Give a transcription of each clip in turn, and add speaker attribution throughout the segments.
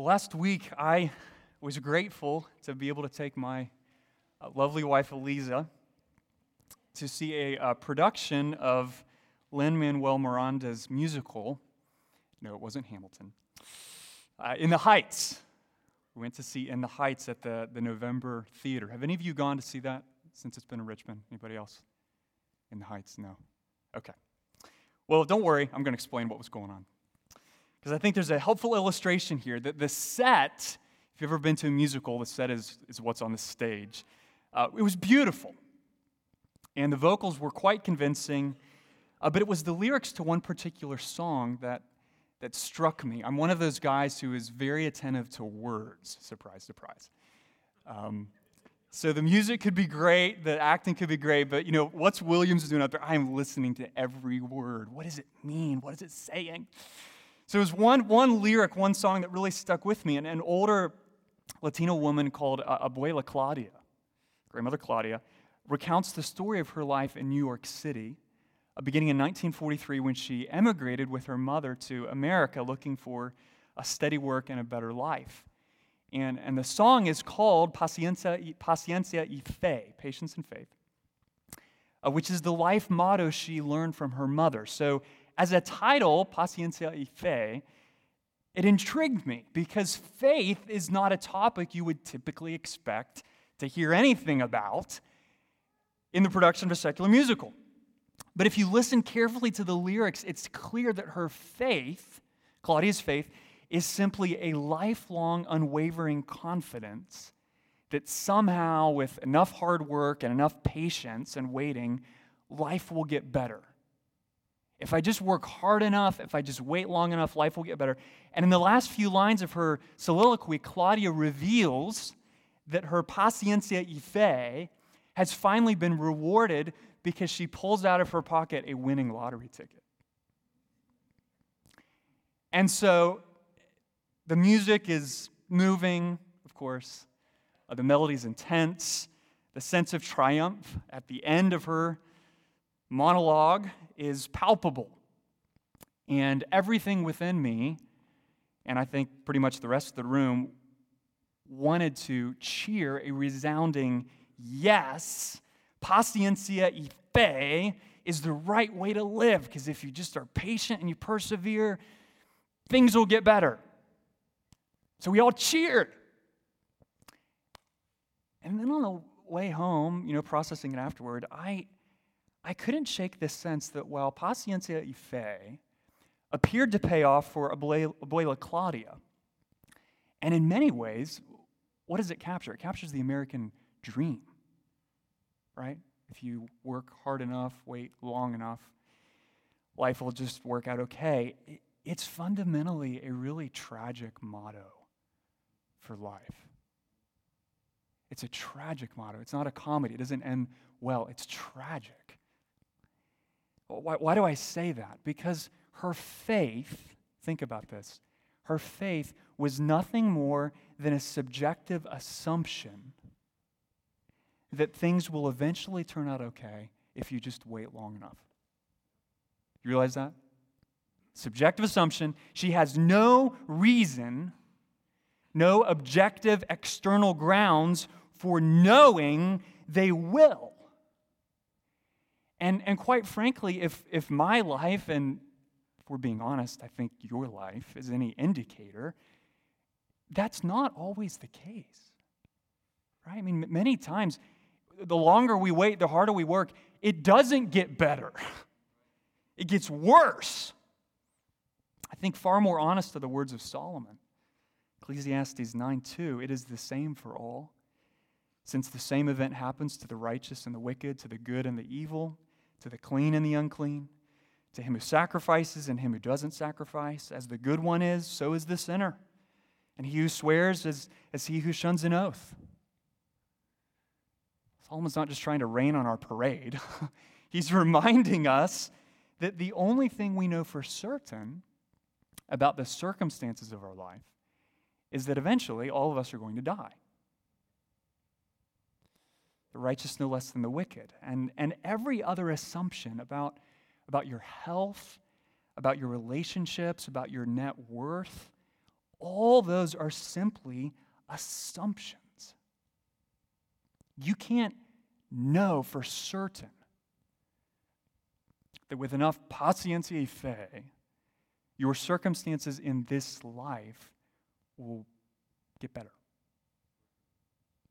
Speaker 1: Last week I was grateful to be able to take my uh, lovely wife Eliza to see a, uh, production of Lin Manuel Miranda's musical. No, it wasn't Hamilton. Uh, in the Heights. We went to see In the Heights at the, the November Theater. Have any of you gone to see that since it's been in Richmond? Anybody else? In the Heights? No. Okay. Well, don't worry. I'm going to explain what was going on because I think there's a helpful illustration here that the set, if you've ever been to a musical, the set is, is what's on the stage. Uh, it was beautiful, and the vocals were quite convincing, uh, but it was the lyrics to one particular song that, that struck me. I'm one of those guys who is very attentive to words. Surprise, surprise. Um, so the music could be great, the acting could be great, but you know, what's Williams doing out there? I am listening to every word. What does it mean? What is it saying? So it was one, one lyric, one song that really stuck with me. And an older Latino woman called uh, Abuela Claudia, grandmother Claudia, recounts the story of her life in New York City, uh, beginning in 1943 when she emigrated with her mother to America looking for a steady work and a better life. And, and the song is called Paciencia, Paciencia y Fe, Patience and Faith, uh, which is the life motto she learned from her mother. So as a title, Paciencia y Fe, it intrigued me because faith is not a topic you would typically expect to hear anything about in the production of a secular musical. But if you listen carefully to the lyrics, it's clear that her faith, Claudia's faith, is simply a lifelong, unwavering confidence that somehow, with enough hard work and enough patience and waiting, life will get better. If I just work hard enough, if I just wait long enough, life will get better. And in the last few lines of her soliloquy, Claudia reveals that her paciencia y fe has finally been rewarded because she pulls out of her pocket a winning lottery ticket. And so the music is moving, of course, uh, the melody is intense, the sense of triumph at the end of her monologue is palpable. And everything within me, and I think pretty much the rest of the room, wanted to cheer a resounding yes. Paciencia y fe is the right way to live because if you just are patient and you persevere, things will get better. So we all cheered. And then on the way home, you know, processing it afterward, I I couldn't shake this sense that while Paciencia y Fe appeared to pay off for Abuela Claudia, and in many ways, what does it capture? It captures the American dream, right? If you work hard enough, wait long enough, life will just work out okay. It's fundamentally a really tragic motto for life. It's a tragic motto. It's not a comedy. It doesn't end well. It's tragic. Why, why do I say that? Because her faith, think about this, her faith was nothing more than a subjective assumption that things will eventually turn out okay if you just wait long enough. You realize that? Subjective assumption. She has no reason, no objective external grounds for knowing they will. And, and quite frankly, if, if my life, and if we're being honest, I think your life is any indicator, that's not always the case. Right? I mean, many times, the longer we wait, the harder we work, it doesn't get better, it gets worse. I think far more honest are the words of Solomon. Ecclesiastes 9 2, it is the same for all. Since the same event happens to the righteous and the wicked, to the good and the evil, to the clean and the unclean, to him who sacrifices and him who doesn't sacrifice. As the good one is, so is the sinner. And he who swears is as he who shuns an oath. Solomon's not just trying to rain on our parade, he's reminding us that the only thing we know for certain about the circumstances of our life is that eventually all of us are going to die the righteous no less than the wicked, and, and every other assumption about, about your health, about your relationships, about your net worth, all those are simply assumptions. You can't know for certain that with enough patience et fé, your circumstances in this life will get better.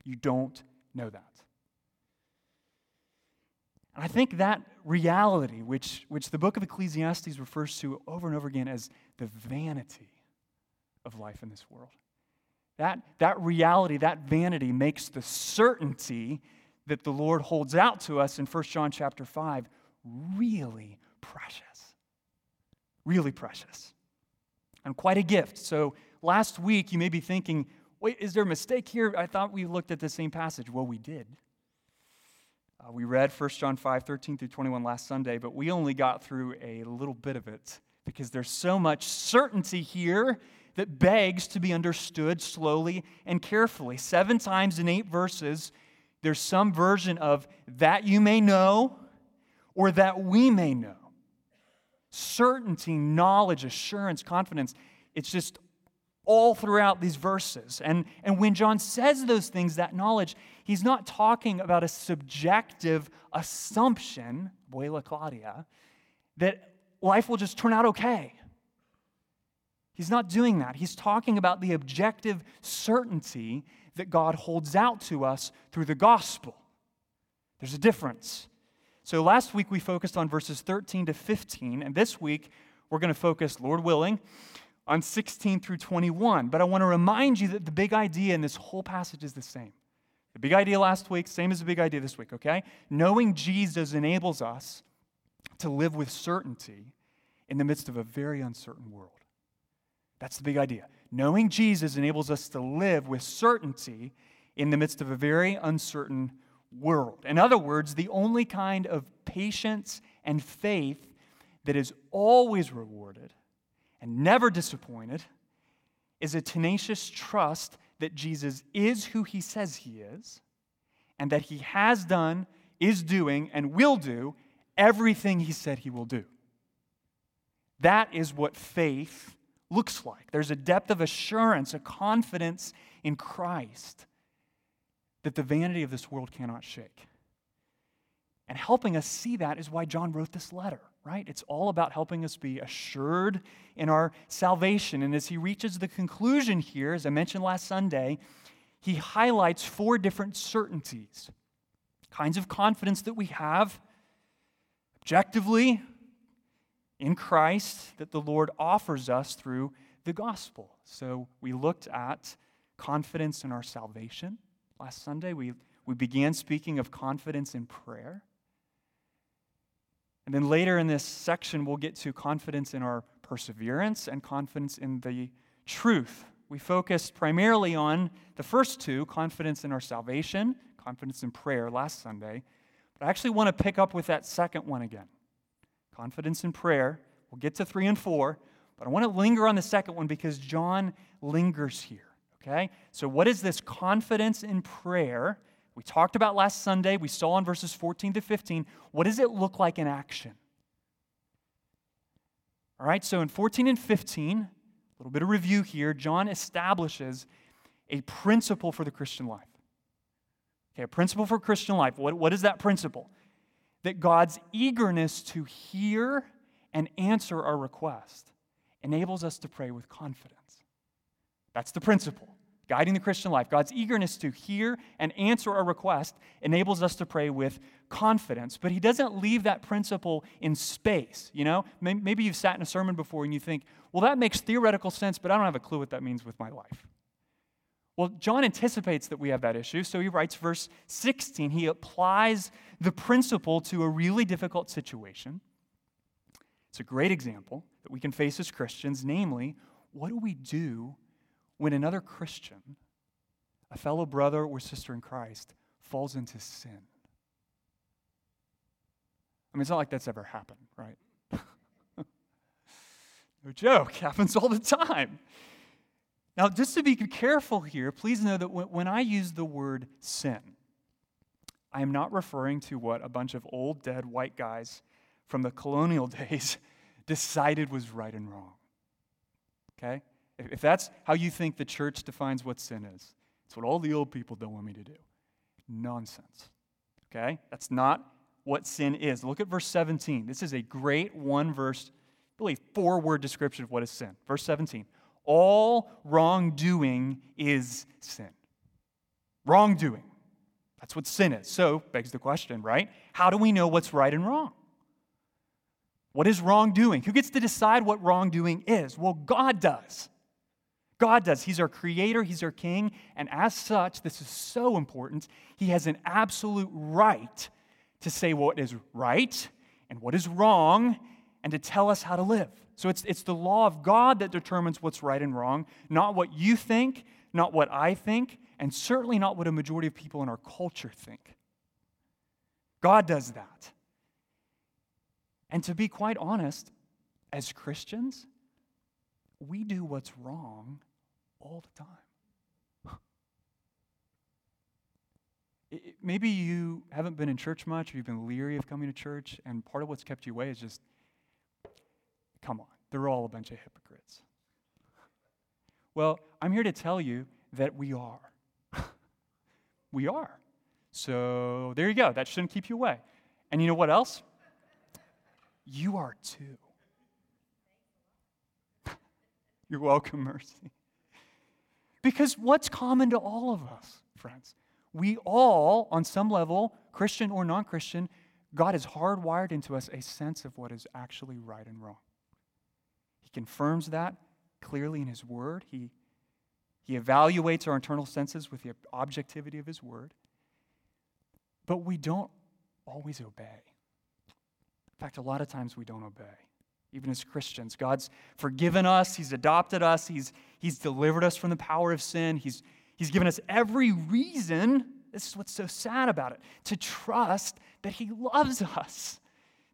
Speaker 1: You don't know that. I think that reality, which, which the book of Ecclesiastes refers to over and over again as the vanity of life in this world, that, that reality, that vanity makes the certainty that the Lord holds out to us in 1 John chapter 5 really precious. Really precious. And quite a gift. So last week you may be thinking, wait, is there a mistake here? I thought we looked at the same passage. Well, we did. Uh, we read 1 John 5, 13 through 21 last Sunday, but we only got through a little bit of it because there's so much certainty here that begs to be understood slowly and carefully. Seven times in eight verses, there's some version of that you may know or that we may know. Certainty, knowledge, assurance, confidence. It's just all throughout these verses. And, and when John says those things, that knowledge, he's not talking about a subjective assumption, Abuela Claudia, that life will just turn out okay. He's not doing that. He's talking about the objective certainty that God holds out to us through the gospel. There's a difference. So last week we focused on verses 13 to 15, and this week we're going to focus, Lord willing, on 16 through 21. But I want to remind you that the big idea in this whole passage is the same. The big idea last week, same as the big idea this week, okay? Knowing Jesus enables us to live with certainty in the midst of a very uncertain world. That's the big idea. Knowing Jesus enables us to live with certainty in the midst of a very uncertain world. In other words, the only kind of patience and faith that is always rewarded and never disappointed is a tenacious trust that Jesus is who he says he is, and that he has done, is doing, and will do everything he said he will do. That is what faith looks like. There's a depth of assurance, a confidence in Christ that the vanity of this world cannot shake. And helping us see that is why John wrote this letter right? It's all about helping us be assured in our salvation. And as he reaches the conclusion here, as I mentioned last Sunday, he highlights four different certainties, kinds of confidence that we have objectively in Christ that the Lord offers us through the gospel. So we looked at confidence in our salvation last Sunday. We, we began speaking of confidence in prayer. And then later in this section, we'll get to confidence in our perseverance and confidence in the truth. We focused primarily on the first two confidence in our salvation, confidence in prayer last Sunday. But I actually want to pick up with that second one again confidence in prayer. We'll get to three and four, but I want to linger on the second one because John lingers here. Okay? So, what is this confidence in prayer? We talked about last Sunday, we saw in verses 14 to 15, what does it look like in action? All right, so in 14 and 15, a little bit of review here, John establishes a principle for the Christian life. Okay, a principle for Christian life. What, what is that principle? That God's eagerness to hear and answer our request enables us to pray with confidence. That's the principle guiding the Christian life. God's eagerness to hear and answer a request enables us to pray with confidence. But He doesn't leave that principle in space. You know, maybe you've sat in a sermon before and you think, well, that makes theoretical sense, but I don't have a clue what that means with my life. Well, John anticipates that we have that issue, so he writes verse 16. He applies the principle to a really difficult situation. It's a great example that we can face as Christians, namely, what do we do when another Christian, a fellow brother or sister in Christ, falls into sin. I mean, it's not like that's ever happened, right? no joke, happens all the time. Now, just to be careful here, please know that when I use the word sin, I am not referring to what a bunch of old, dead white guys from the colonial days decided was right and wrong. Okay? If that's how you think the church defines what sin is, it's what all the old people don't want me to do. Nonsense. Okay? That's not what sin is. Look at verse 17. This is a great one verse, really four word description of what is sin. Verse 17. All wrongdoing is sin. Wrongdoing. That's what sin is. So, begs the question, right? How do we know what's right and wrong? What is wrongdoing? Who gets to decide what wrongdoing is? Well, God does. God does. He's our creator, He's our king, and as such, this is so important. He has an absolute right to say what is right and what is wrong and to tell us how to live. So it's, it's the law of God that determines what's right and wrong, not what you think, not what I think, and certainly not what a majority of people in our culture think. God does that. And to be quite honest, as Christians, we do what's wrong all the time. It, maybe you haven't been in church much, or you've been leery of coming to church, and part of what's kept you away is just, come on, they're all a bunch of hypocrites. Well, I'm here to tell you that we are. we are. So there you go. That shouldn't keep you away. And you know what else? You are too. You're welcome, Mercy. Because what's common to all of us, friends? We all, on some level, Christian or non Christian, God has hardwired into us a sense of what is actually right and wrong. He confirms that clearly in His Word. He, he evaluates our internal senses with the objectivity of His Word. But we don't always obey. In fact, a lot of times we don't obey even as Christians. God's forgiven us, He's adopted us, He's, he's delivered us from the power of sin, he's, he's given us every reason. This is what's so sad about it to trust that He loves us,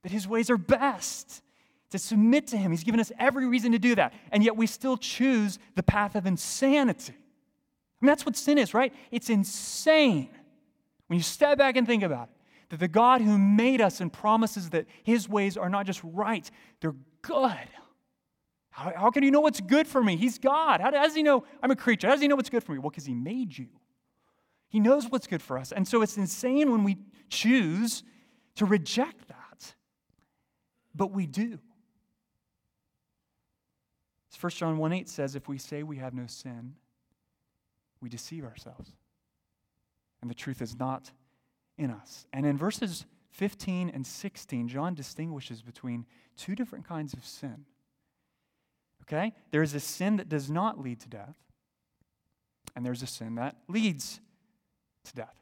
Speaker 1: that His ways are best, to submit to Him. He's given us every reason to do that. And yet we still choose the path of insanity. I mean, that's what sin is, right? It's insane when you step back and think about it that the God who made us and promises that his ways are not just right, they're good. How, how can you know what's good for me? He's God. How, does he know I'm a creature? How does he know what's good for me? Well, because he made you. He knows what's good for us. And so it's insane when we choose to reject that. But we do. As 1 John 1 8 says, if we say we have no sin, we deceive ourselves. And the truth is not in us. And in verses 15 and 16, John distinguishes between two different kinds of sin. Okay? There's a sin that does not lead to death, and there's a sin that leads to death.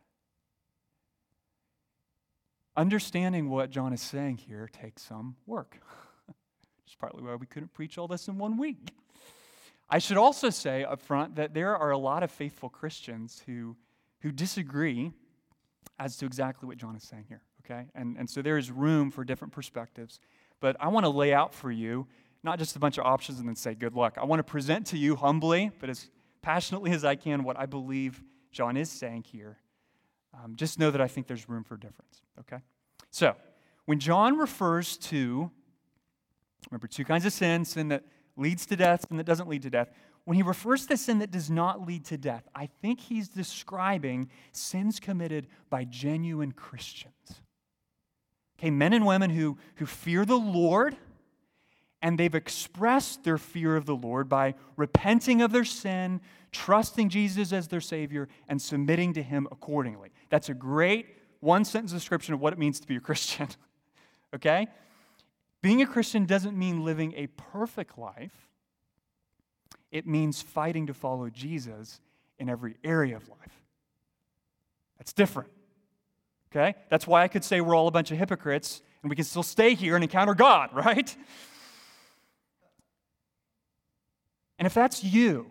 Speaker 1: Understanding what John is saying here takes some work. Is partly why we couldn't preach all this in one week. I should also say up front that there are a lot of faithful Christians who, who disagree as to exactly what John is saying here, okay? And, and so there is room for different perspectives. But I want to lay out for you not just a bunch of options and then say good luck. I want to present to you humbly, but as passionately as I can, what I believe John is saying here. Um, just know that I think there's room for difference, okay? So, when John refers to, remember, two kinds of sin sin that leads to death, sin that doesn't lead to death when he refers to sin that does not lead to death, I think he's describing sins committed by genuine Christians. Okay, men and women who, who fear the Lord, and they've expressed their fear of the Lord by repenting of their sin, trusting Jesus as their Savior, and submitting to Him accordingly. That's a great one sentence description of what it means to be a Christian. okay? Being a Christian doesn't mean living a perfect life it means fighting to follow Jesus in every area of life. That's different. Okay? That's why I could say we're all a bunch of hypocrites and we can still stay here and encounter God, right? And if that's you,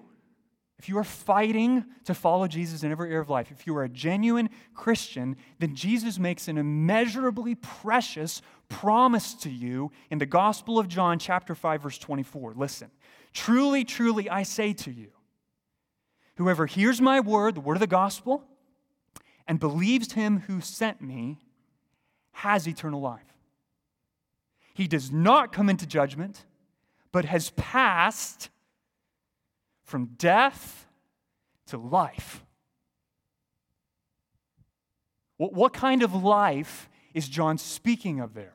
Speaker 1: if you are fighting to follow Jesus in every area of life, if you are a genuine Christian, then Jesus makes an immeasurably precious promise to you in the Gospel of John, chapter 5, verse 24. Listen. Truly, truly, I say to you, whoever hears my word, the word of the gospel, and believes him who sent me has eternal life. He does not come into judgment, but has passed from death to life. What, kind of life is John speaking of there?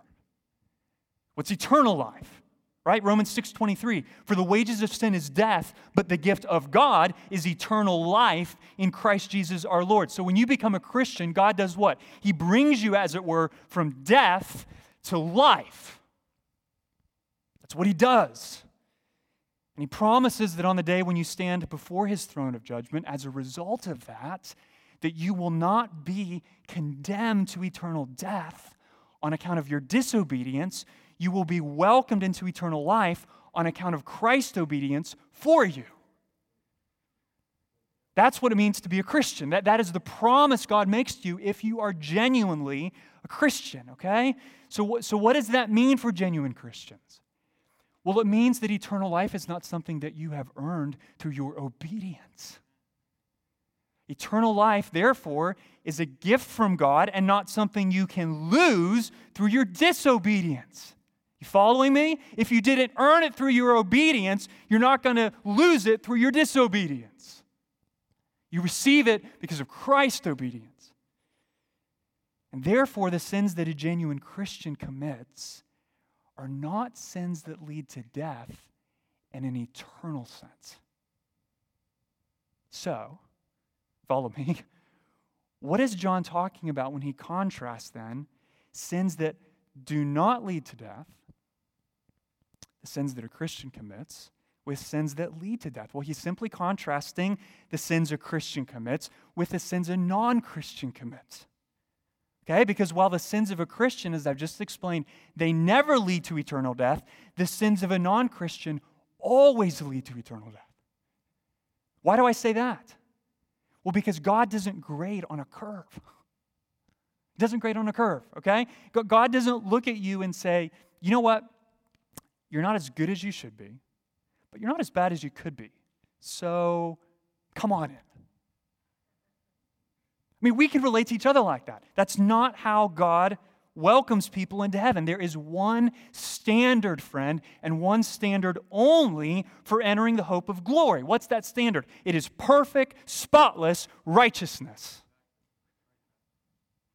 Speaker 1: What's eternal life? Right? Romans 6:23. For the wages of sin is death, but the gift of God is eternal life in Christ Jesus our Lord. So when you become a Christian, God does what? He brings you as it were from death to life. That's what he does. And he promises that on the day when you stand before his throne of judgment, as a result of that, that you will not be condemned to eternal death on account of your disobedience. You will be welcomed into eternal life on account of Christ's obedience for you. That's what it means to be a Christian. That, that is the promise God makes to you if you are genuinely a Christian, okay? So, so, what does that mean for genuine Christians? Well, it means that eternal life is not something that you have earned through your obedience. Eternal life, therefore, is a gift from God and not something you can lose through your disobedience. You following me? If you didn't earn it through your obedience, you're not going to lose it through your disobedience. You receive it because of Christ's obedience. And therefore, the sins that a genuine Christian commits are not sins that lead to death in an eternal sense. So, Follow me. What is John talking about when he contrasts then sins that do not lead to death, sins that a Christian commits, with sins that lead to death? Well, he's simply contrasting the sins a Christian commits with the sins a non Christian commits. Okay? Because while the sins of a Christian, as I've just explained, they never lead to eternal death, the sins of a non Christian always lead to eternal death. Why do I say that? Well, because God doesn't grade on a curve. Doesn't grade on a curve, okay? God doesn't look at you and say, you know what? You're not as good as you should be, but you're not as bad as you could be. So come on in. I mean, we can relate to each other like that. That's not how God welcomes people into heaven. There is one standard, friend, and one standard only for entering the hope of glory. What's that standard? It is perfect, spotless righteousness.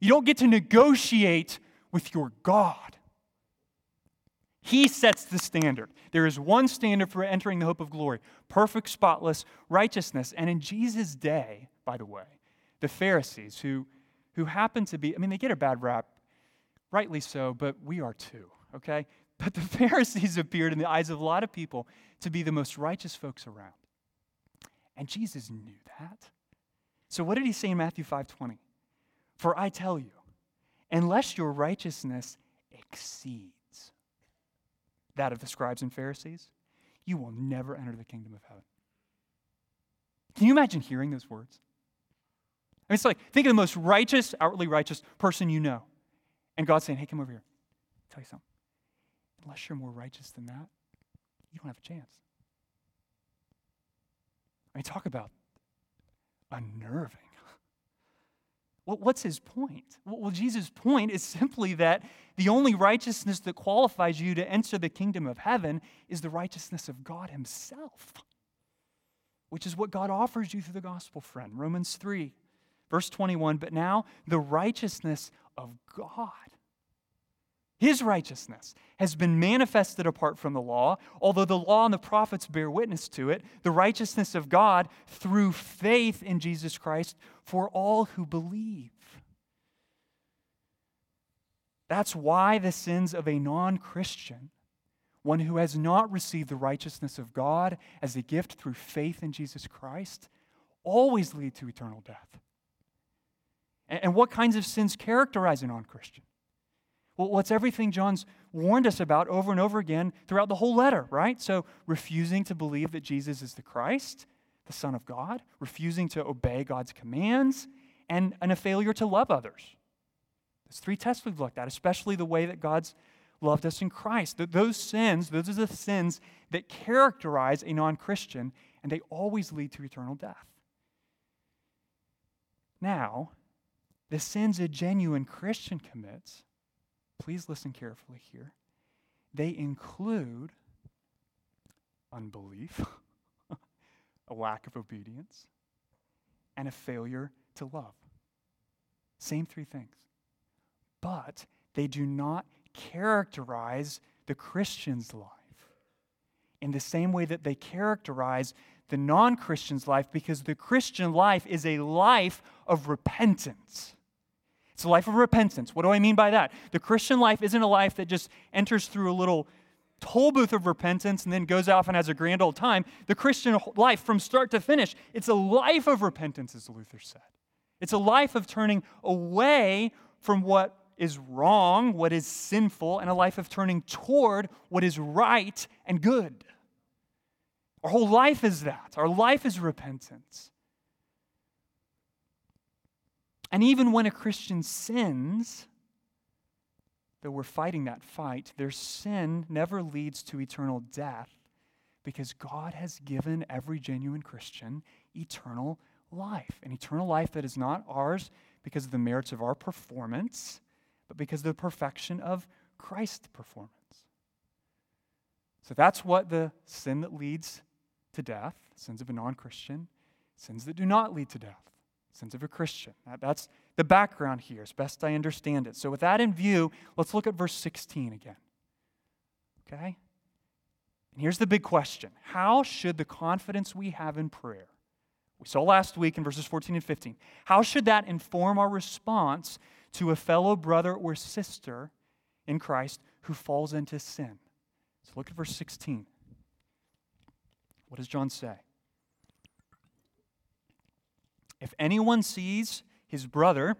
Speaker 1: You don't get to negotiate with your God. He sets the standard. There is one standard for entering the hope of glory perfect, spotless righteousness. And in Jesus' day, by the way, the Pharisees, who, who happen to be, I mean, they get a bad rap rightly so, but we are too, okay? But the Pharisees appeared in the eyes of a lot of people to be the most righteous folks around. And Jesus knew that. So what did he say in Matthew 5:20? For I tell you, unless your righteousness exceeds that of the scribes and Pharisees, you will never enter the kingdom of heaven. Can you imagine hearing those words? I mean, it's like, think of the most righteous, outwardly righteous person you know. And God's saying, hey, come over here. I'll tell you something. Unless you're more righteous than that, you don't have a chance. I mean, talk about unnerving. What's his point? Well, Jesus' point is simply that the only righteousness that qualifies you to enter the kingdom of heaven is the righteousness of God Himself, which is what God offers you through the gospel, friend. Romans 3, verse 21. But now the righteousness of God. His righteousness has been manifested apart from the law, although the law and the prophets bear witness to it, the righteousness of God through faith in Jesus Christ for all who believe. That's why the sins of a non Christian, one who has not received the righteousness of God as a gift through faith in Jesus Christ, always lead to eternal death. And what kinds of sins characterize a non Christian? Well, what's everything John's warned us about over and over again throughout the whole letter, right? So, refusing to believe that Jesus is the Christ, the Son of God, refusing to obey God's commands, and, and a failure to love others. There's three tests we've looked at, especially the way that God's loved us in Christ. Those sins, those are the sins that characterize a non Christian, and they always lead to eternal death. Now, the sins a genuine Christian commits, please listen carefully here, they include unbelief. a lack of obedience, and a failure to love. Same three things. But they do not characterize the Christian's life in the same way that they characterize the non Christian's life because the Christian life is a life of repentance. It's a life of repentance. What do I mean by that? The Christian life isn't a life that just enters through a little toll booth of repentance and then goes off and has a grand old time. The Christian life, from start to finish, it's a life of repentance, as Luther said. It's a life of turning away from what is wrong, what is sinful, and a life of turning toward what is right and good. Our whole life is that. Our life is repentance. And even when a Christian sins, though we're fighting that fight, their sin never leads to eternal death because God has given every genuine Christian eternal life. An eternal life that is not ours because of the merits of our performance, but because of the perfection of Christ's performance. So that's what the sin that leads to death, sins of a non Christian, sins that do not lead to death, sins of a Christian. That, that's the background here, as best I understand it. So, with that in view, let's look at verse 16 again. Okay? And here's the big question How should the confidence we have in prayer, we saw last week in verses 14 and 15, how should that inform our response to a fellow brother or sister in Christ who falls into sin? So, look at verse 16. What does John say? If anyone sees his brother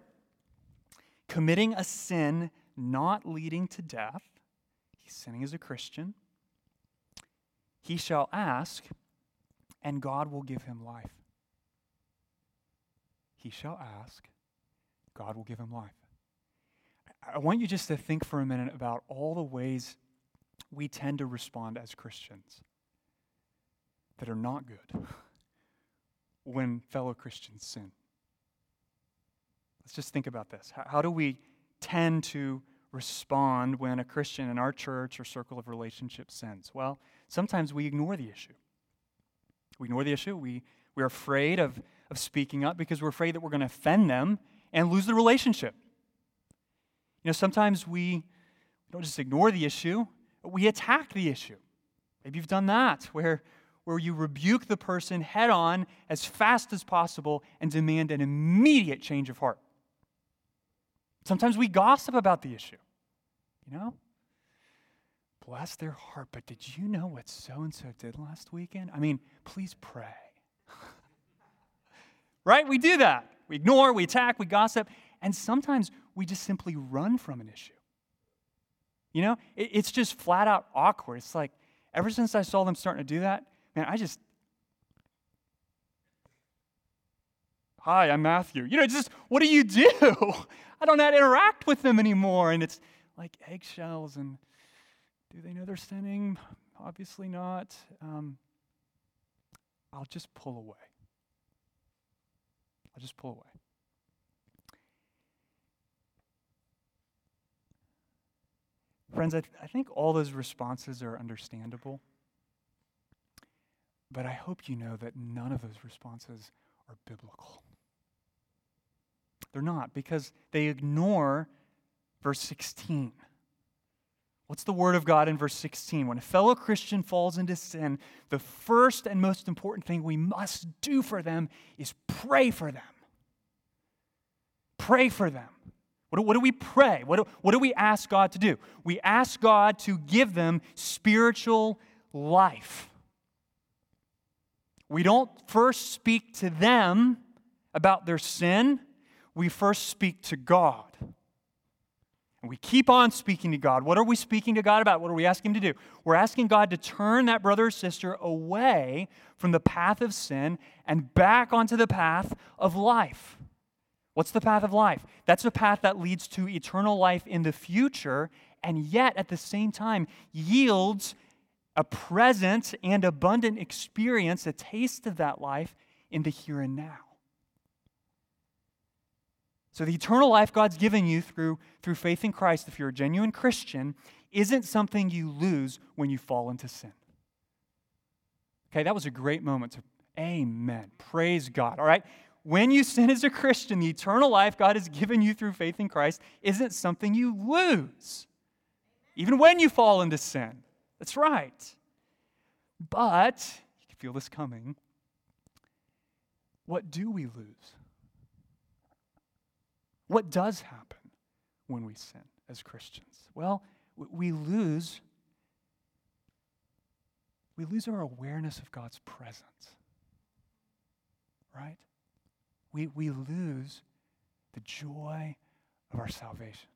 Speaker 1: committing a sin not leading to death, he's sinning as a Christian, he shall ask, and God will give him life. He shall ask, God will give him life. I want you just to think for a minute about all the ways we tend to respond as Christians that are not good when fellow Christians sin. Let's just think about this. How, how, do we tend to respond when a Christian in our church or circle of relationship sins? Well, sometimes we ignore the issue. We ignore the issue. We, we're afraid of, of speaking up because we're afraid that we're going to offend them and lose the relationship. You know, sometimes we don't just ignore the issue, we attack the issue. Maybe you've done that, where where you rebuke the person head on as fast as possible and demand an immediate change of heart. Sometimes we gossip about the issue, you know? Bless their heart, but did you know what so and so did last weekend? I mean, please pray. right? We do that. We ignore, we attack, we gossip, and sometimes we just simply run from an issue. You know, it's just flat out awkward. It's like, ever since I saw them starting to do that, man, I just, hi, I'm Matthew. You know, just what do you do? I don't know how to interact with them anymore. And it's like eggshells. And do they know they're sinning? Obviously not. Um, I'll just pull away. I'll just pull away. Friends, I, th- I think all those responses are understandable. But I hope you know that none of those responses are biblical. They're not because they ignore verse 16. What's the word of God in verse 16? When a fellow Christian falls into sin, the first and most important thing we must do for them is pray for them. Pray for them. What do, what do we pray? What do, what do we ask God to do? We ask God to give them spiritual life. We don't first speak to them about their sin, we first speak to God. And we keep on speaking to God. What are we speaking to God about? What are we asking Him to do? We're asking God to turn that brother or sister away from the path of sin and back onto the path of life. What's the path of life? That's a path that leads to eternal life in the future, and yet at the same time yields a present and abundant experience, a taste of that life in the here and now. So, the eternal life God's given you through, through faith in Christ, if you're a genuine Christian, isn't something you lose when you fall into sin. Okay, that was a great moment to Amen. Praise God. All right? When you sin as a Christian, the eternal life God has given you through faith in Christ isn't something you lose, even when you fall into sin. That's right. But, you can feel this coming, what do we lose? What does happen when we sin as Christians? Well, we lose we lose our awareness of God's presence. Right? We, we lose the joy of our salvation.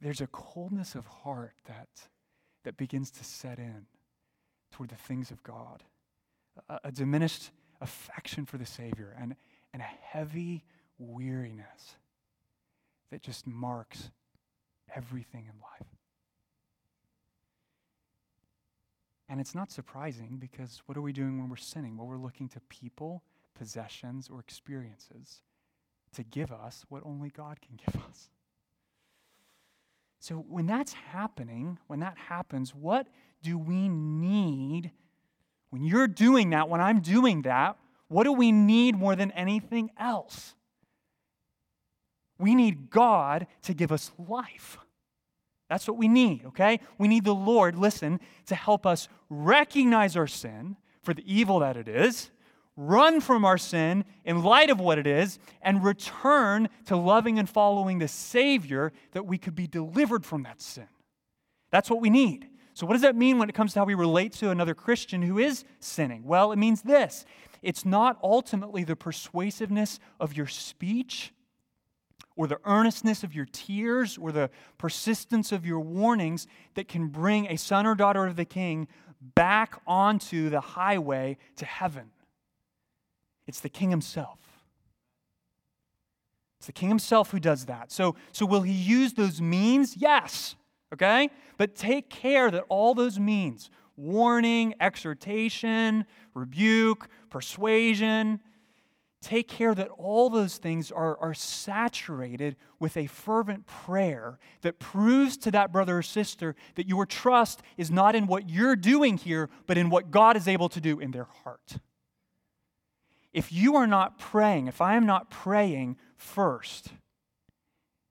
Speaker 1: There's a coldness of heart that, that begins to set in toward the things of God, a, a diminished affection for the Savior, and, and a heavy weariness that just marks everything in life. And it's not surprising because what are we doing when we're sinning? Well, we're looking to people, possessions, or experiences to give us what only God can give us. So when that's happening, when that happens, what do we need? When you're doing that, when I'm doing that, what do we need more than anything else? We need God to give us life. That's what we need, okay? We need the Lord, listen, to help us recognize our sin for the evil that it is, run from our sin in light of what it is, and return to loving and following the Savior that we could be delivered from that sin. That's what we need. So, what does that mean when it comes to how we relate to another Christian who is sinning? Well, it means this it's not ultimately the persuasiveness of your speech or the earnestness of your tears or the persistence of your warnings that can bring a son or daughter of the king back onto the highway to heaven. It's the king himself. It's the king himself who does that. So, so will he use those means? Yes. Okay? But take care that all those means warning, exhortation, rebuke, persuasion take care that all those things are, are saturated with a fervent prayer that proves to that brother or sister that your trust is not in what you're doing here, but in what God is able to do in their heart. If you are not praying, if I am not praying first,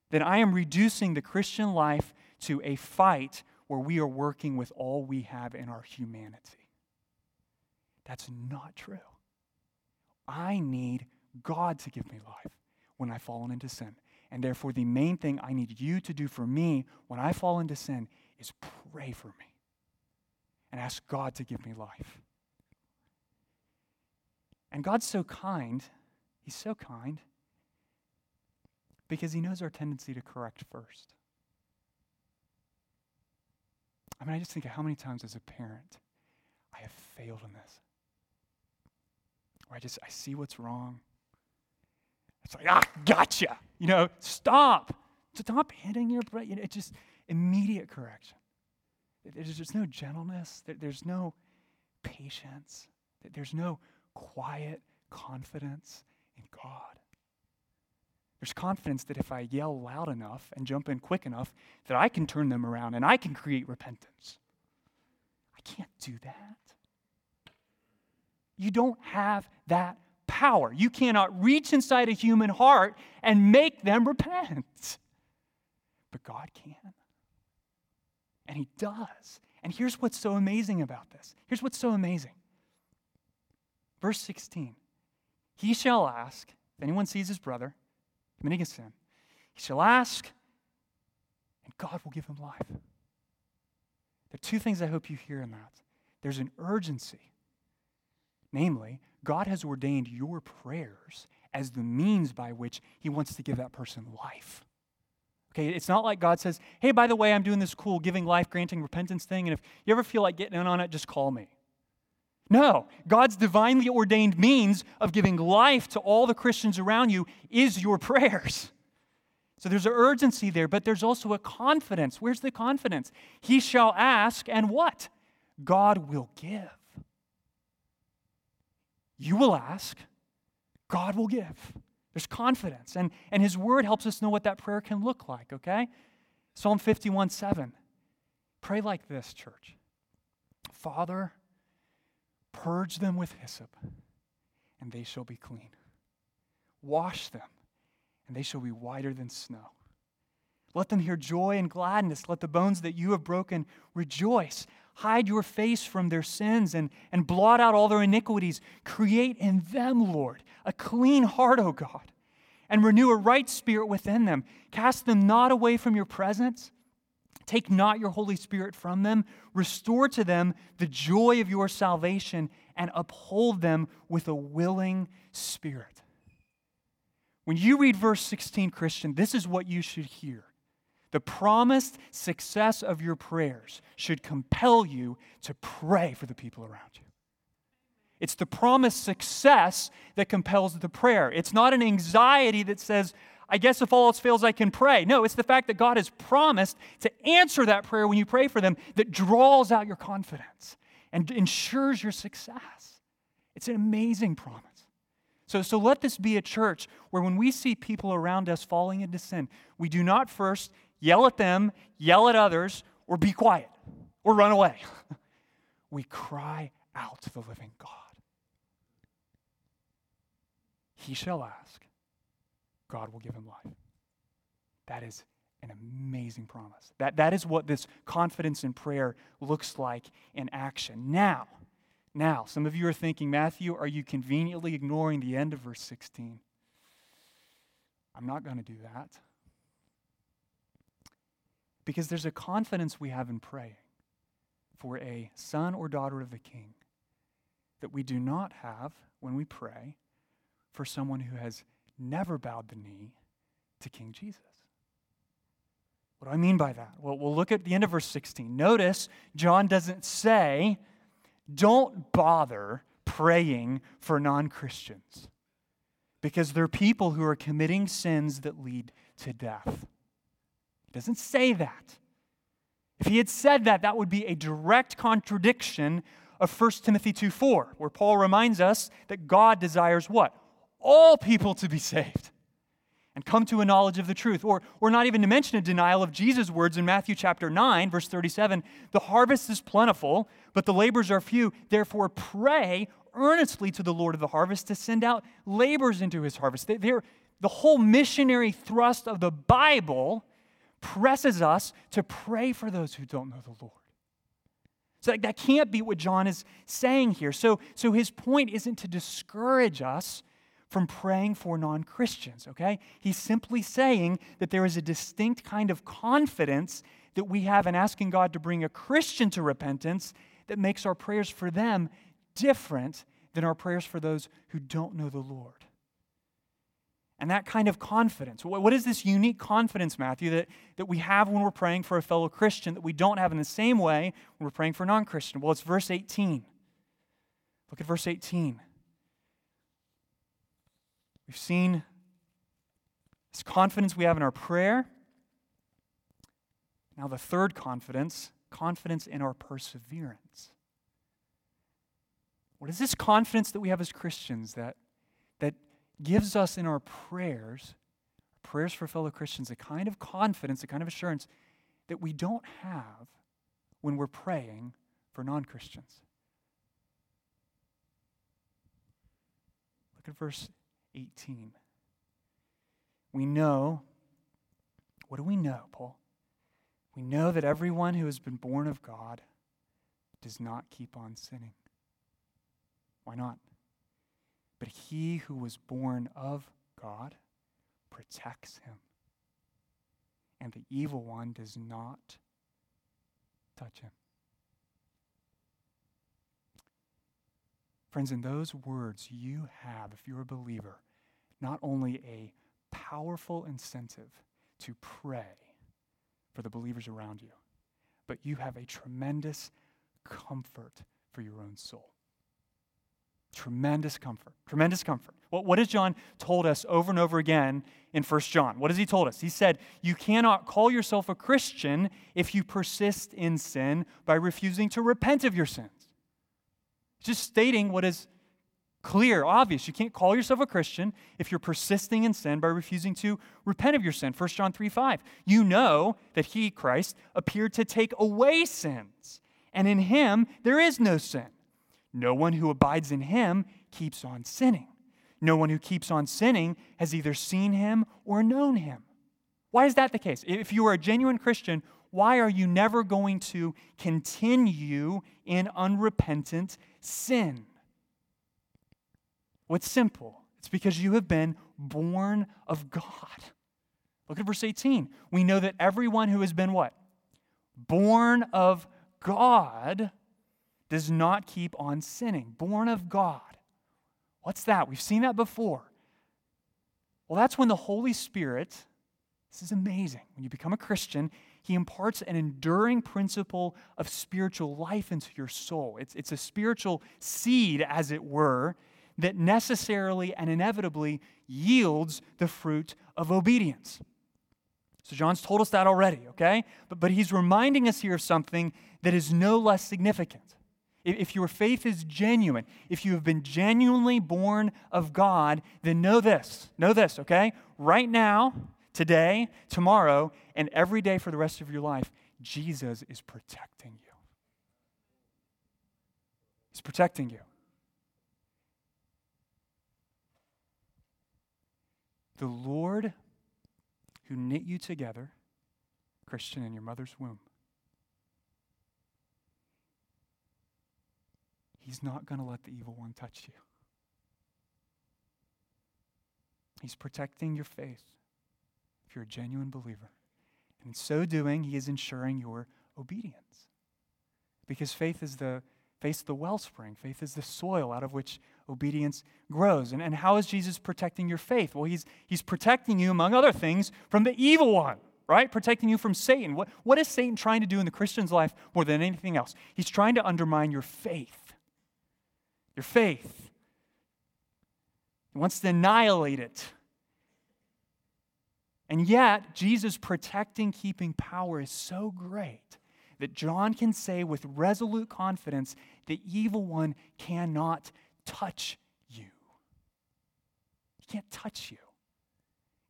Speaker 1: then I am reducing the Christian life to a fight where we are working with all we have in our humanity. That's not true. I need God to give me life when I've fallen into sin. And therefore, the main thing I need you to do for me when I fall into sin is pray for me and ask God to give me life. And God's so kind. He's so kind because He knows our tendency to correct first. I mean, I just think of how many times as a parent I have failed in this where I just I see what's wrong. It's like, ah, gotcha. You know, stop. Stop hitting your brain. You know, it's just immediate correction. There's just no gentleness. There's no patience. There's no quiet confidence in God. There's confidence that if I yell loud enough and jump in quick enough, that I can turn them around and I can create repentance. I can't do that. You don't have that power. You cannot reach inside a human heart and make them repent. But God can. And He does. And here's what's so amazing about this. Here's what's so amazing. Verse 16 He shall ask, if anyone sees his brother committing a sin, he shall ask, and God will give him life. There are two things I hope you hear in that. There's an urgency Namely, God has ordained your prayers as the means by which He wants to give that person life. Okay, it's not like God says, hey, by the way, I'm doing this cool giving life, granting repentance thing, and if you ever feel like getting in on it, just call me. No, God's divinely ordained means of giving life to all the Christians around you is your prayers. So there's an urgency there, but there's also a confidence. Where's the confidence? He shall ask, and what? God will give. You will ask, God will give. There's confidence. And, and His Word helps us know what that prayer can look like, okay? Psalm 51 7. Pray like this, church Father, Purge them with hyssop, and they shall be clean. Wash them, and they shall be whiter than snow. Let them hear joy and gladness. Let the bones that you have broken rejoice. Hide your face from their sins and, and blot out all their iniquities. Create in them, Lord, a clean heart, O God, and renew a right spirit within them. Cast them not away from your presence. Take not your Holy Spirit from them. Restore to them the joy of your salvation and uphold them with a willing spirit. When you read verse 16, Christian, this is what you should hear. The promised success of your prayers should compel you to pray for the people around you. It's the promised success that compels the prayer. It's not an anxiety that says, I guess if all else fails, I can pray. No, it's the fact that God has promised to answer that prayer when you pray for them that draws out your confidence and ensures your success. It's an amazing promise. So, so let this be a church where when we see people around us falling into sin, we do not first yell at them, yell at others, or be quiet or run away. we cry out to the living God. He shall ask, God will give him life. That is an amazing promise. That, that is what this confidence in prayer looks like in action. Now, now, some of you are thinking, Matthew, are you conveniently ignoring the end of verse 16? I'm not going to do that. Because there's a confidence we have in praying for a son or daughter of the king that we do not have when we pray for someone who has never bowed the knee to King Jesus. What do I mean by that? Well, we'll look at the end of verse 16. Notice John doesn't say, don't bother praying for non Christians because they're people who are committing sins that lead to death. He doesn't say that. If he had said that, that would be a direct contradiction of 1 Timothy 2 4, where Paul reminds us that God desires what? All people to be saved and come to a knowledge of the truth. Or, or not even to mention a denial of Jesus' words in Matthew chapter 9, verse 37 The harvest is plentiful, but the laborers are few. Therefore, pray earnestly to the Lord of the harvest to send out laborers into his harvest. They're, the whole missionary thrust of the Bible presses us to pray for those who don't know the Lord. So that, that can't be what John is saying here. So, so his point isn't to discourage us from praying for non Christians, okay? He's simply saying that there is a distinct kind of confidence that we have in asking God to bring a Christian to repentance that makes our prayers for them different than our prayers for those who don't know the Lord. And that kind of confidence, what is this unique confidence, Matthew, that, that we have when we're praying for a fellow Christian that we don't have in the same way when we're praying for a non Christian? Well, it's verse 18. Look at verse 18. We've seen this confidence we have in our prayer. Now, the third confidence confidence in our perseverance. What is this confidence that we have as Christians that, that gives us in our prayers, prayers for fellow Christians, a kind of confidence, a kind of assurance that we don't have when we're praying for non Christians? Look at verse 18. We know, what do we know, Paul? We know that everyone who has been born of God does not keep on sinning. Why not? But he who was born of God protects him, and the evil one does not touch him. Friends, in those words, you have, if you're a believer, not only a powerful incentive to pray for the believers around you, but you have a tremendous comfort for your own soul. Tremendous comfort. Tremendous comfort. What, what has John told us over and over again in 1 John? What has he told us? He said, You cannot call yourself a Christian if you persist in sin by refusing to repent of your sins. Just stating what is clear, obvious. You can't call yourself a Christian if you're persisting in sin by refusing to repent of your sin. 1 John 3 5. You know that he, Christ, appeared to take away sins, and in him there is no sin. No one who abides in him keeps on sinning. No one who keeps on sinning has either seen him or known him. Why is that the case? If you are a genuine Christian, why are you never going to continue in unrepentant sin? It's simple. It's because you have been born of God. Look at verse 18. We know that everyone who has been what? Born of God does not keep on sinning. Born of God. What's that? We've seen that before. Well, that's when the Holy Spirit, this is amazing. When you become a Christian, He imparts an enduring principle of spiritual life into your soul. It's, it's a spiritual seed, as it were, that necessarily and inevitably yields the fruit of obedience. So John's told us that already, okay? But, but he's reminding us here of something that is no less significant. If, if your faith is genuine, if you have been genuinely born of God, then know this. Know this, okay? Right now, today, tomorrow, and every day for the rest of your life, Jesus is protecting you. He's protecting you. The Lord who knit you together, Christian, in your mother's womb, He's not going to let the evil one touch you. He's protecting your faith if you're a genuine believer. And in so doing, He is ensuring your obedience. Because faith is the Faith the wellspring. Faith is the soil out of which obedience grows. And, and how is Jesus protecting your faith? Well, he's, he's protecting you, among other things, from the evil one, right? Protecting you from Satan. What, what is Satan trying to do in the Christian's life more than anything else? He's trying to undermine your faith. Your faith. He wants to annihilate it. And yet, Jesus' protecting, keeping power is so great that John can say with resolute confidence the evil one cannot touch you. He can't touch you.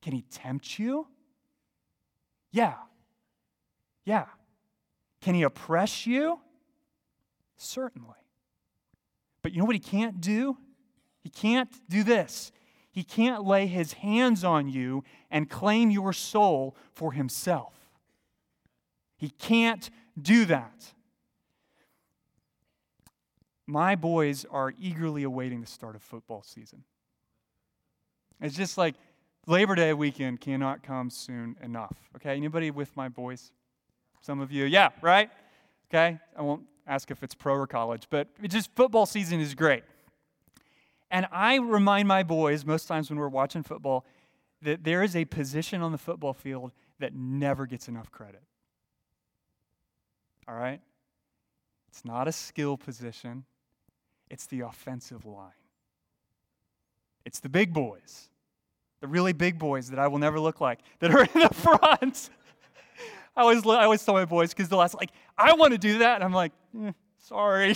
Speaker 1: Can he tempt you? Yeah. Yeah. Can he oppress you? Certainly. But you know what he can't do? He can't do this. He can't lay his hands on you and claim your soul for himself. He can't do that. My boys are eagerly awaiting the start of football season. It's just like Labor Day weekend cannot come soon enough. Okay, anybody with my boys? Some of you, yeah, right? Okay, I won't ask if it's pro or college, but just football season is great. And I remind my boys most times when we're watching football that there is a position on the football field that never gets enough credit all right? It's not a skill position, it's the offensive line. It's the big boys, the really big boys that I will never look like, that are in the front. I always, I always tell my boys because the last, like, I want to do that. And I'm like, eh, sorry.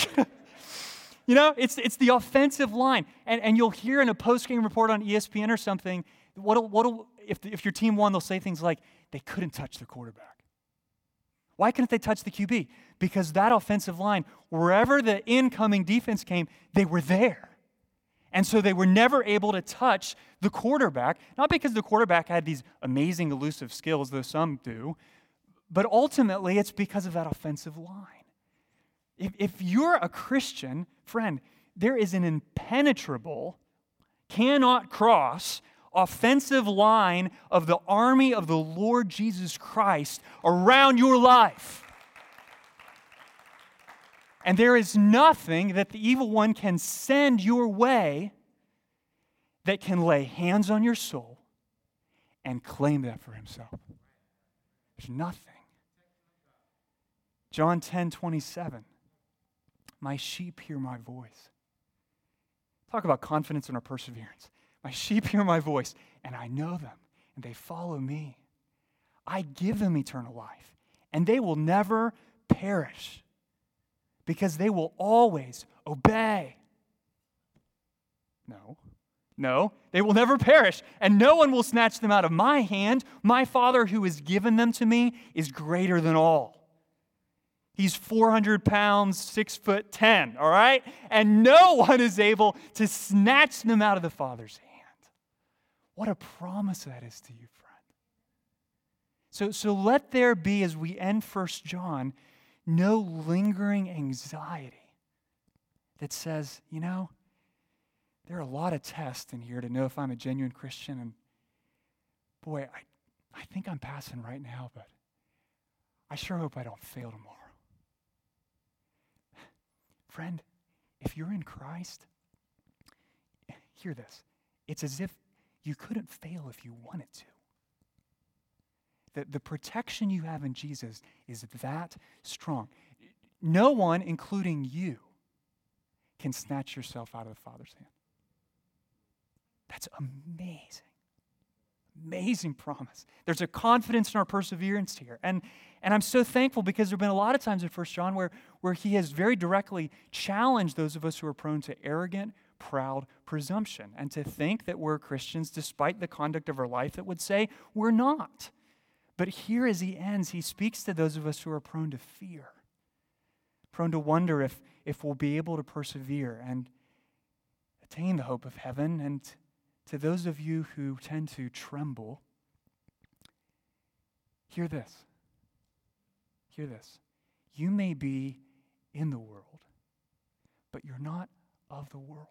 Speaker 1: you know, it's, it's the offensive line. And, and you'll hear in a post game report on ESPN or something, what what if, if your team won, they'll say things like, they couldn't touch the quarterback. Why couldn't they touch the QB? Because that offensive line, wherever the incoming defense came, they were there. And so they were never able to touch the quarterback, not because the quarterback had these amazing elusive skills, though some do, but ultimately it's because of that offensive line. If, if you're a Christian, friend, there is an impenetrable, cannot cross offensive line of the army of the Lord Jesus Christ around your life. And there is nothing that the evil one can send your way that can lay hands on your soul and claim that for himself. There's nothing. John 10 27. My sheep hear my voice. Talk about confidence in our perseverance. My sheep hear my voice, and I know them, and they follow me. I give them eternal life, and they will never perish because they will always obey. No, no, they will never perish, and no one will snatch them out of my hand. My Father who has given them to me is greater than all. He's 400 pounds, six foot 10, all right? And no one is able to snatch them out of the Father's hand. What a promise that is to you, friend. So, so let there be, as we end First John, no lingering anxiety that says, you know, there are a lot of tests in here to know if I'm a genuine Christian. And boy, I, I think I'm passing right now, but I sure hope I don't fail tomorrow. Friend, if you're in Christ, hear this. It's as if you couldn't fail if you wanted to. The, the protection you have in Jesus is that strong. No one, including you, can snatch yourself out of the Father's hand. That's amazing. Amazing promise. There's a confidence in our perseverance here. And, and I'm so thankful because there have been a lot of times in 1 John where, where he has very directly challenged those of us who are prone to arrogant, proud presumption and to think that we're Christians despite the conduct of our life that would say we're not. But here, as he ends, he speaks to those of us who are prone to fear, prone to wonder if, if we'll be able to persevere and attain the hope of heaven. And to those of you who tend to tremble, hear this. Hear this. You may be in the world, but you're not of the world.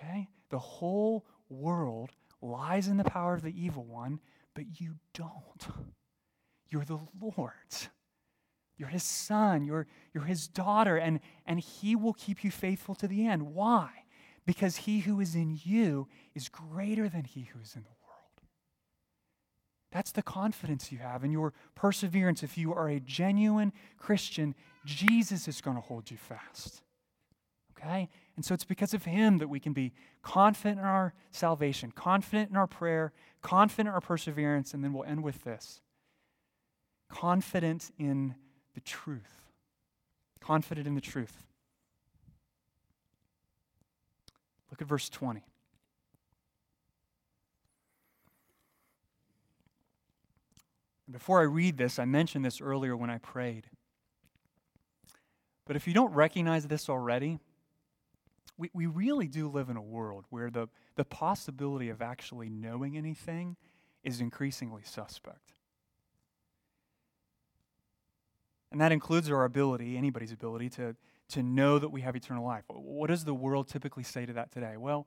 Speaker 1: Okay? The whole world lies in the power of the evil one, but you don't. You're the Lord's. You're his son, you're, you're his daughter, and, and he will keep you faithful to the end. Why? Because he who is in you is greater than he who is in the world. That's the confidence you have in your perseverance. If you are a genuine Christian, Jesus is going to hold you fast. Okay? And so it's because of him that we can be confident in our salvation, confident in our prayer, confident in our perseverance, and then we'll end with this confident in the truth. Confident in the truth. Look at verse 20. Before I read this, I mentioned this earlier when I prayed. But if you don't recognize this already, we, we really do live in a world where the, the possibility of actually knowing anything is increasingly suspect. And that includes our ability, anybody's ability, to, to know that we have eternal life. What does the world typically say to that today? Well,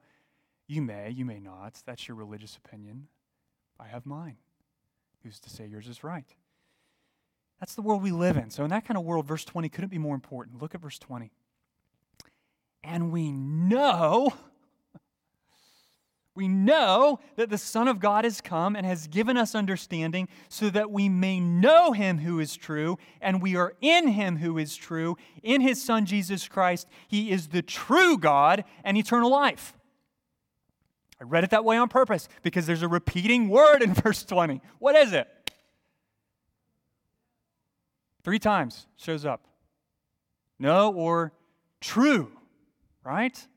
Speaker 1: you may, you may not. That's your religious opinion. I have mine. Who's to say yours is right? That's the world we live in. So, in that kind of world, verse 20 couldn't be more important. Look at verse 20. And we know, we know that the Son of God has come and has given us understanding so that we may know him who is true, and we are in him who is true, in his Son Jesus Christ. He is the true God and eternal life. I read it that way on purpose because there's a repeating word in verse 20. What is it? Three times shows up. Know or true right?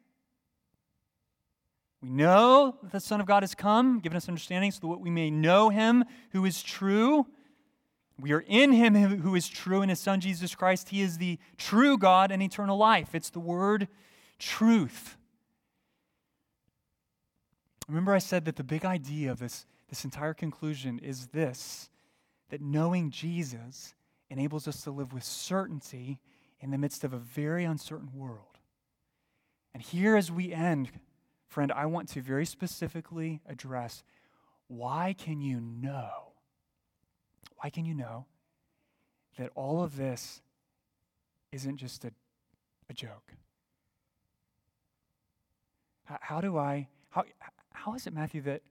Speaker 1: We know that the Son of God has come, given us understanding so that we may know him who is true. We are in him who is true in his Son, Jesus Christ. He is the true God and eternal life. It's the word truth. Remember, I said that the big idea of this, this entire conclusion is this that knowing Jesus enables us to live with certainty in the midst of a very uncertain world. And here, as we end, friend, I want to very specifically address why can you know? Why can you know that all of this isn't just a, a joke? How, how do I, how, how is it, Matthew, that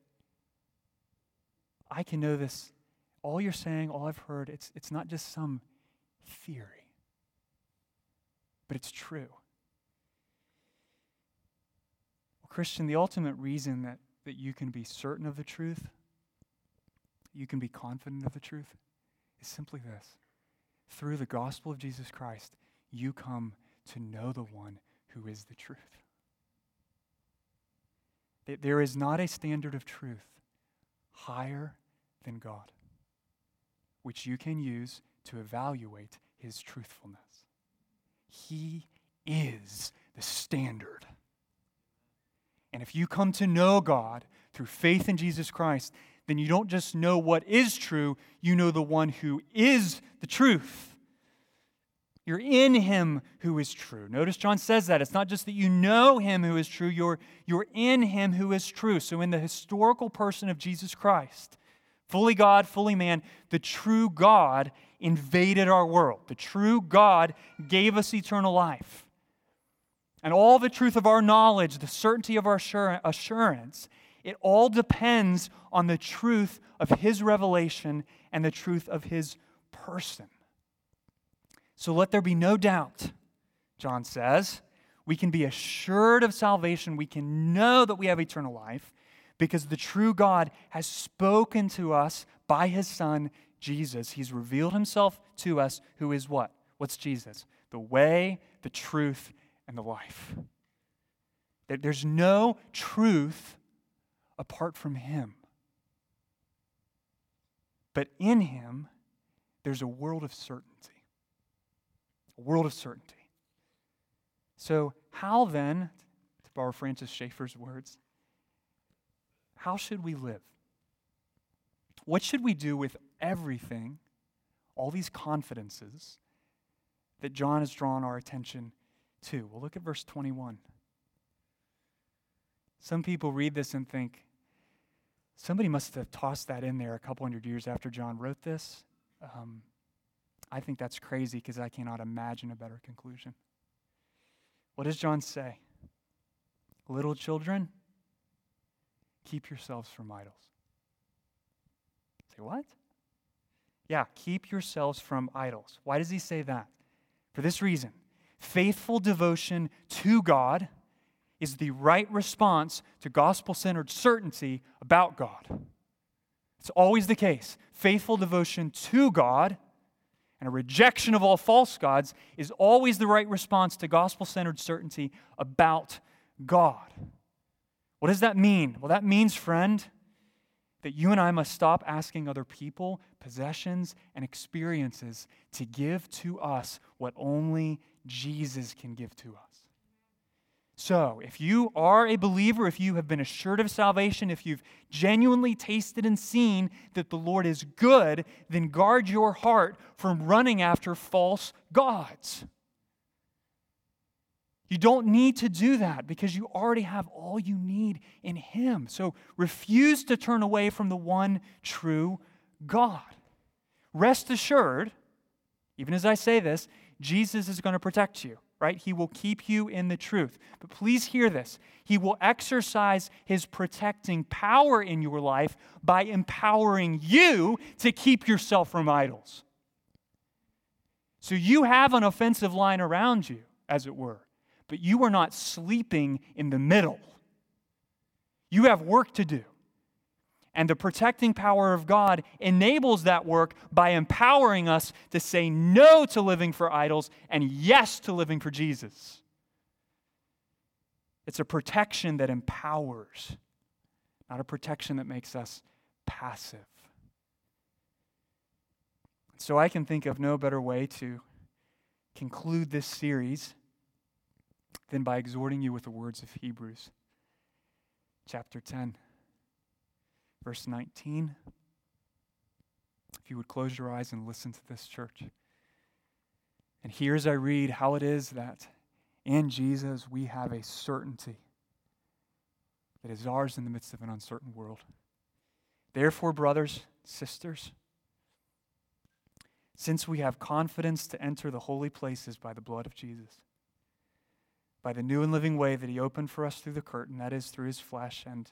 Speaker 1: I can know this? All you're saying, all I've heard, it's, it's not just some theory, but it's true. Christian, the ultimate reason that, that you can be certain of the truth, you can be confident of the truth, is simply this. Through the gospel of Jesus Christ, you come to know the one who is the truth. There is not a standard of truth higher than God, which you can use to evaluate his truthfulness. He is the standard. And if you come to know God through faith in Jesus Christ, then you don't just know what is true, you know the one who is the truth. You're in him who is true. Notice John says that. It's not just that you know him who is true, you're, you're in him who is true. So, in the historical person of Jesus Christ, fully God, fully man, the true God invaded our world. The true God gave us eternal life. And all the truth of our knowledge, the certainty of our assurance, it all depends on the truth of his revelation and the truth of his person. So let there be no doubt, John says. We can be assured of salvation. We can know that we have eternal life because the true God has spoken to us by his Son, Jesus. He's revealed himself to us, who is what? What's Jesus? The way, the truth, and the life. There's no truth apart from him. But in him, there's a world of certainty a world of certainty. So, how then, to borrow Francis Schaeffer's words, how should we live? What should we do with everything, all these confidences that John has drawn our attention to? Well, look at verse 21. Some people read this and think, somebody must have tossed that in there a couple hundred years after John wrote this. Um, I think that's crazy because I cannot imagine a better conclusion. What does John say? Little children, keep yourselves from idols. Say what? Yeah, keep yourselves from idols. Why does he say that? For this reason faithful devotion to God is the right response to gospel centered certainty about God. It's always the case. Faithful devotion to God and a rejection of all false gods is always the right response to gospel centered certainty about God. What does that mean? Well, that means, friend, that you and I must stop asking other people, possessions, and experiences to give to us what only Jesus can give to us. So, if you are a believer, if you have been assured of salvation, if you've genuinely tasted and seen that the Lord is good, then guard your heart from running after false gods. You don't need to do that because you already have all you need in Him. So refuse to turn away from the one true God. Rest assured, even as I say this, Jesus is going to protect you right? He will keep you in the truth. But please hear this He will exercise His protecting power in your life by empowering you to keep yourself from idols. So you have an offensive line around you, as it were, but you are not sleeping in the middle. You have work to do. And the protecting power of God enables that work by empowering us to say no to living for idols and yes to living for Jesus. It's a protection that empowers, not a protection that makes us passive. So I can think of no better way to conclude this series than by exhorting you with the words of Hebrews chapter 10 verse 19. If you would close your eyes and listen to this, church. And here as I read how it is that in Jesus we have a certainty that is ours in the midst of an uncertain world. Therefore, brothers, sisters, since we have confidence to enter the holy places by the blood of Jesus, by the new and living way that he opened for us through the curtain, that is, through his flesh, and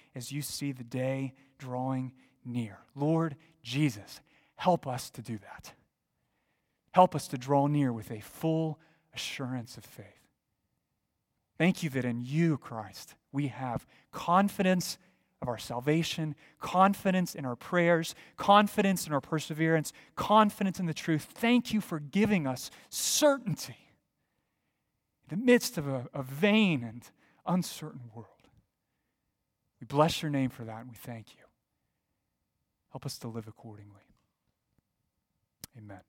Speaker 1: as you see the day drawing near. Lord Jesus, help us to do that. Help us to draw near with a full assurance of faith. Thank you that in you, Christ, we have confidence of our salvation, confidence in our prayers, confidence in our perseverance, confidence in the truth. Thank you for giving us certainty in the midst of a, a vain and uncertain world. We bless your name for that and we thank you. Help us to live accordingly. Amen.